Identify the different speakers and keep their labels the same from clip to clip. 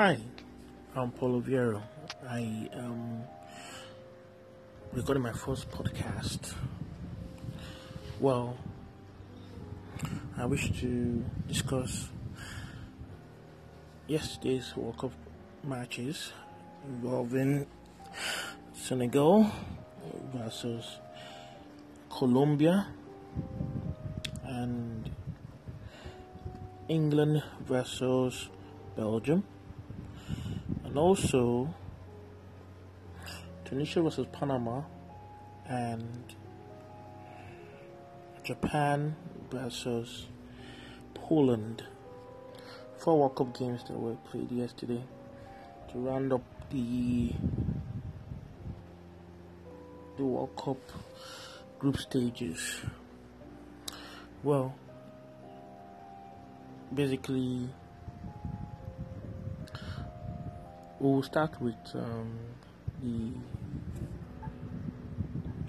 Speaker 1: Hi, I'm Paulo Viero. I um, am recording my first podcast. Well, I wish to discuss yesterday's World Cup matches involving Senegal versus Colombia and England versus Belgium and also Tunisia versus Panama and Japan versus Poland. Four World Cup games that were played yesterday to round up the the World Cup group stages. Well, basically, we'll start with um, the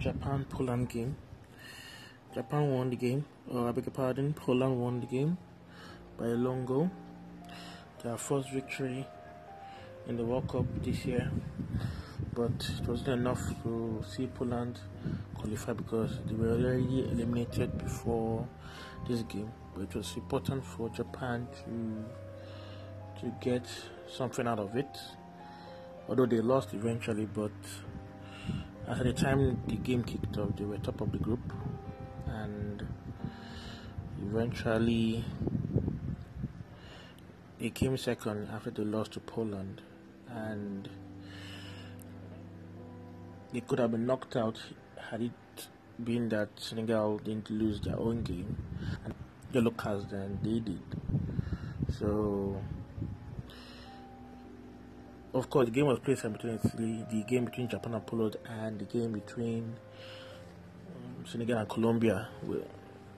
Speaker 1: Japan Poland game. Japan won the game, or I beg your pardon, Poland won the game by a long goal. Their first victory in the World Cup this year, but it wasn't enough to see Poland qualify because they were already eliminated before this game. But it was important for Japan to to get something out of it. Although they lost eventually, but at the time the game kicked off, they were top of the group, and eventually they came second after they lost to Poland, and they could have been knocked out had it been that Senegal didn't lose their own game. And yellow cards than they did. So, of course, the game was played simultaneously. The game between Japan and Poland and the game between um, Senegal and Colombia were,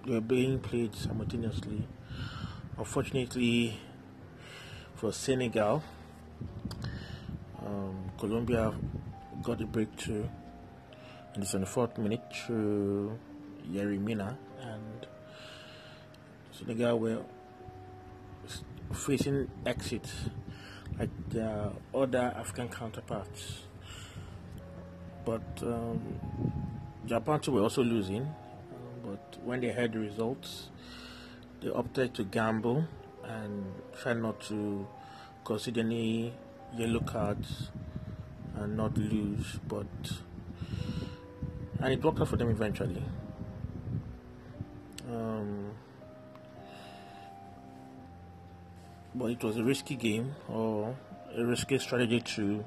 Speaker 1: were being played simultaneously. Unfortunately, for Senegal, um, Colombia got a breakthrough in the 74th minute through Yerry Mina and Senegal were facing exit like their other African counterparts. But um, Japan too were also losing. Um, but when they heard the results, they opted to gamble and try not to concede any yellow cards and not lose. But and it worked out for them eventually. Um, but it was a risky game or a risky strategy to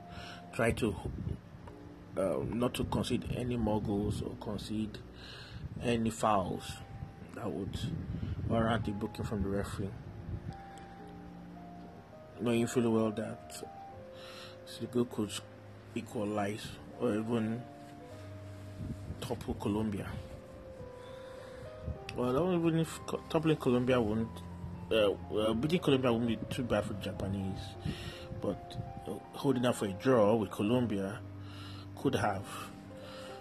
Speaker 1: try to uh, not to concede any more goals or concede any fouls that would warrant a booking from the referee. Knowing fully well that Senegal could equalize or even topple Colombia. Well, even if toppling Colombia won't, uh, well, beating Colombia won't be too bad for the Japanese, but uh, holding out for a draw with Colombia could have.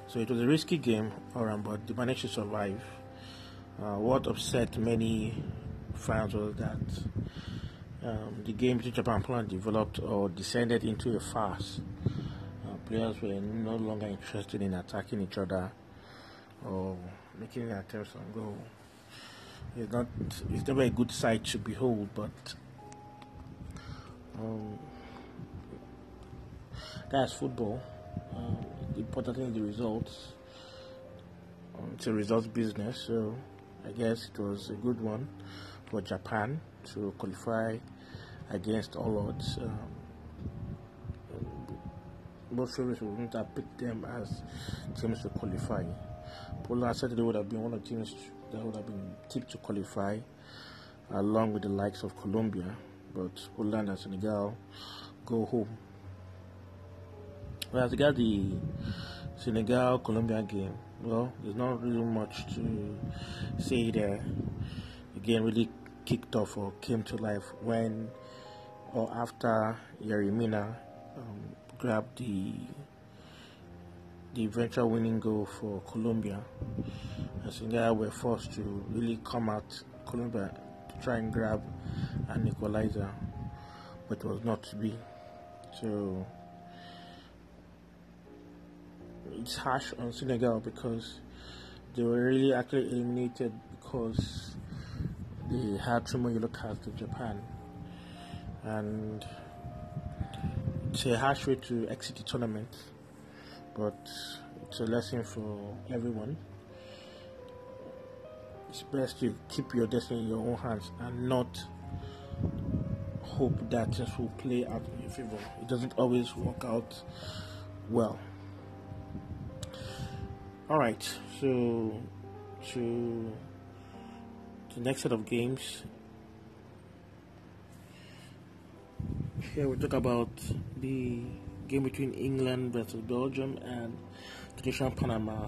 Speaker 1: So it was a risky game, around, but they managed to survive. Uh, what upset many fans was that um, the game between Japan and Poland developed or descended into a farce players were no longer interested in attacking each other or making attempts on goal. It's not. It's never a good sight to behold, but um, that's football. Um, the important thing is the results. Um, it's a results business, so I guess it was a good one for Japan to qualify against all odds. Um, most favorites wouldn't have picked them as teams to qualify. Poland certainly would have been one of the teams that would have been tipped to qualify, along with the likes of Colombia. But Poland and Senegal go home. Well, as regards the Senegal Colombia game, well, there's not really much to say there. The game really kicked off or came to life when or after Yerry Mina um, grabbed the the eventual winning goal for Colombia. And Senegal were forced to really come out Colombia to try and grab an equalizer. But it was not to be. So it's harsh on Senegal because they were really actually eliminated because they had too many yellow cards to Japan. And it's a harsh way to exit the tournament, but it's a lesson for everyone. It's best to keep your destiny in your own hands and not hope that things will play out in your favor. It doesn't always work out well. All right, so to the next set of games. Here we talk about the game between England versus Belgium and Tunisia and Panama.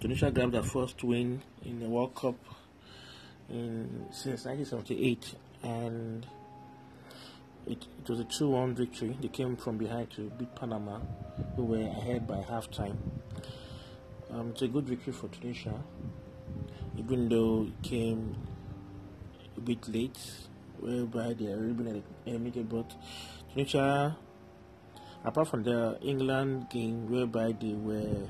Speaker 1: Tunisia grabbed their first win in the World Cup in since 1978, and it, it was a 2-1 victory. They came from behind to beat Panama, who were ahead by halftime. Um, it's a good victory for Tunisia, even though it came a bit late, whereby they are eliminated. But Tunisia, apart from the England game, whereby they were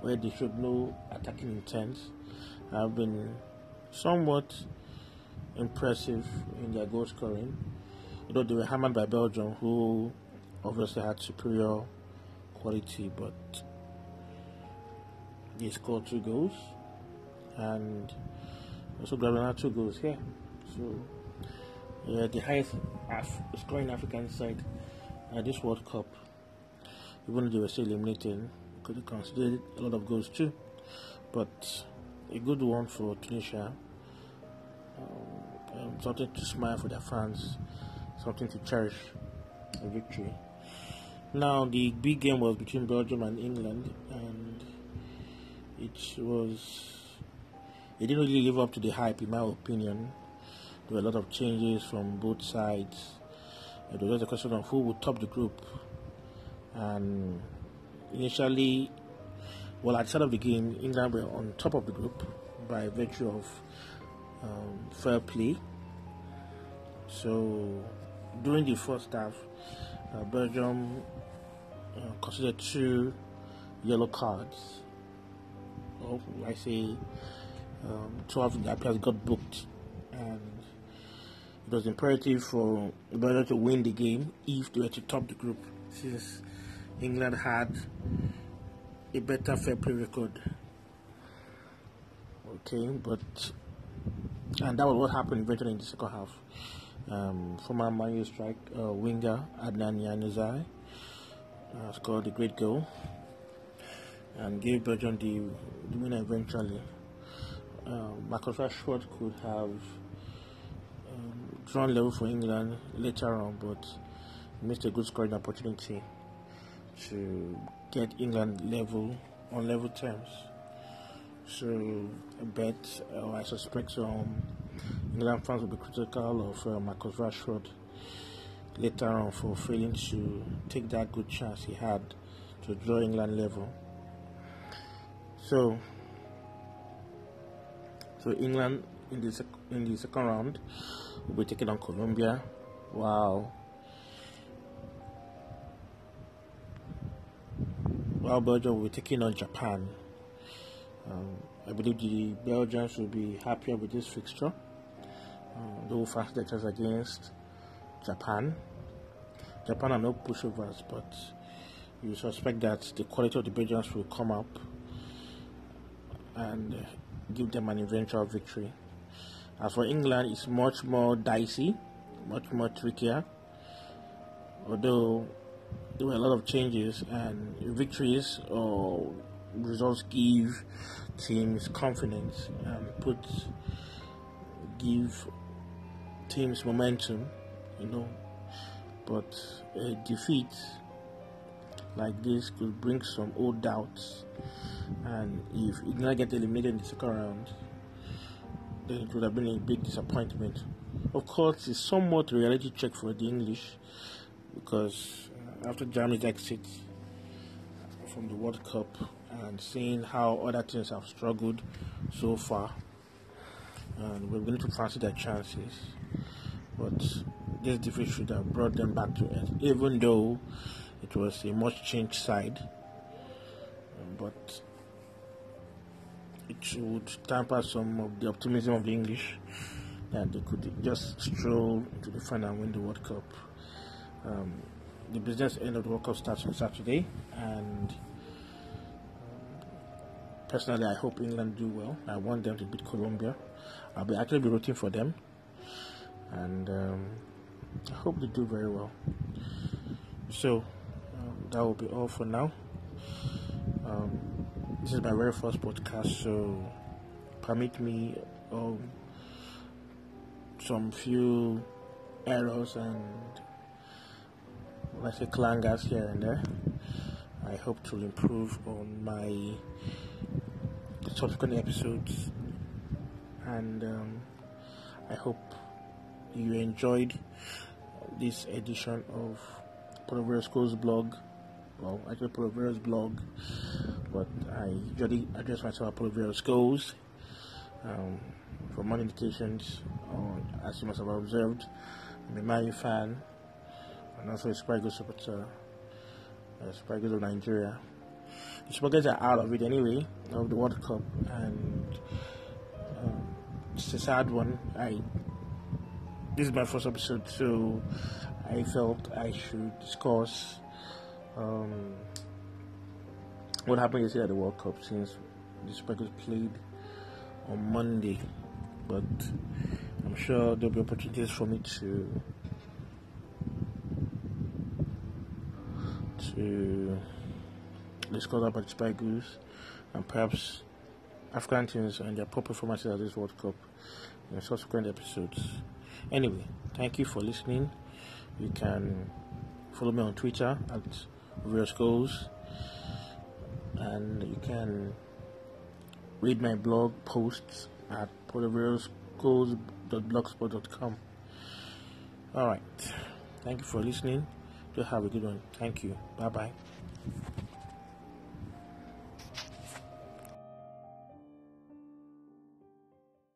Speaker 1: where they showed no attacking intent, have been somewhat impressive in their goal scoring. Although they were hammered by Belgium, who obviously had superior quality, but they scored two goals and also another two goals here. So, yeah, the highest Af- scoring African side at this World Cup, even though they were still eliminated, could have considered a lot of goals too. But a good one for Tunisia. Um, um, something to smile for their fans, something to cherish a victory. Now, the big game was between Belgium and England, and it was it didn't really live up to the hype in my opinion there were a lot of changes from both sides it was just a question of who would top the group. And initially well at the start of the game england were on top of the group by virtue of um, fair play. So during the first half uh, belgium uh, considered two yellow cards. Or I say um, 12 the players got booked. And it was imperative for Belgium to win the game if they were to top the group since England had a better fair play record. Okay, but and that was what happened eventually in the second half. Um, former Man strike uh, winger Adnan Januzaj uh, scored a great goal and gave Belgium the, the win eventually. Um, Marcus Rashford could have um, drawn level for England later on, but missed a good scoring opportunity to get England level on level terms. So I bet, or I suspect some England fans will be critical of uh, Marcus Rashford later on for failing to take that good chance he had to draw England level. So, so England in the sec- in the second round will be taking on Colombia. Wow. While Belgium will be taking on Japan. Um, I believe the Belgians will be happier with this fixture. Uh, they will fast against Japan. Japan are no pushovers, but you suspect that the quality of the Belgians will come up and give them an eventual victory. As for England, it's much more dicey, much more trickier. Although there were a lot of changes and victories or results give teams confidence and put give teams momentum, you know. But a defeat like this could bring some old doubts and if England get eliminated in the second round, it would have been a big disappointment. Of course, it's somewhat reality check for the English because uh, after Germany's exit from the World Cup and seeing how other teams have struggled so far, and we're going to fancy their chances. But this defeat should have brought them back to earth, even though it was a much changed side. But it would tamper some of the optimism of the English that they could just stroll to the final win the World Cup. Um, the business end of the World Cup starts on Saturday, and um, personally, I hope England do well. I want them to beat Colombia. I'll be actually be rooting for them, and um, I hope they do very well. So um, that will be all for now. Um, this is my very first podcast, so permit me um, some few errors and let's say clangers here and there. I hope to improve on my subsequent episodes, and um, I hope you enjoyed this edition of Polo School's blog. Well, actually, Polo blog, but I usually address myself at Polo Schools. Um, for more indications, on, as you must have observed, I'm a Man U fan and also a Super supporter, uh, Super of Nigeria. The Super are out of it anyway, of the World Cup, and um, it's a sad one. I this is my first episode, so I felt I should discuss um, what happened yesterday at the World Cup since the Eagles played on Monday. But I'm sure there'll be opportunities for me to to discuss about the Goose and perhaps African teams and their poor performances at this World Cup in subsequent episodes. Anyway, thank you for listening. You can follow me on Twitter at various goals and you can read my blog posts at polyverosgoals.blogspot.com. Alright, thank you for listening. Do have a good one. Thank you. Bye bye.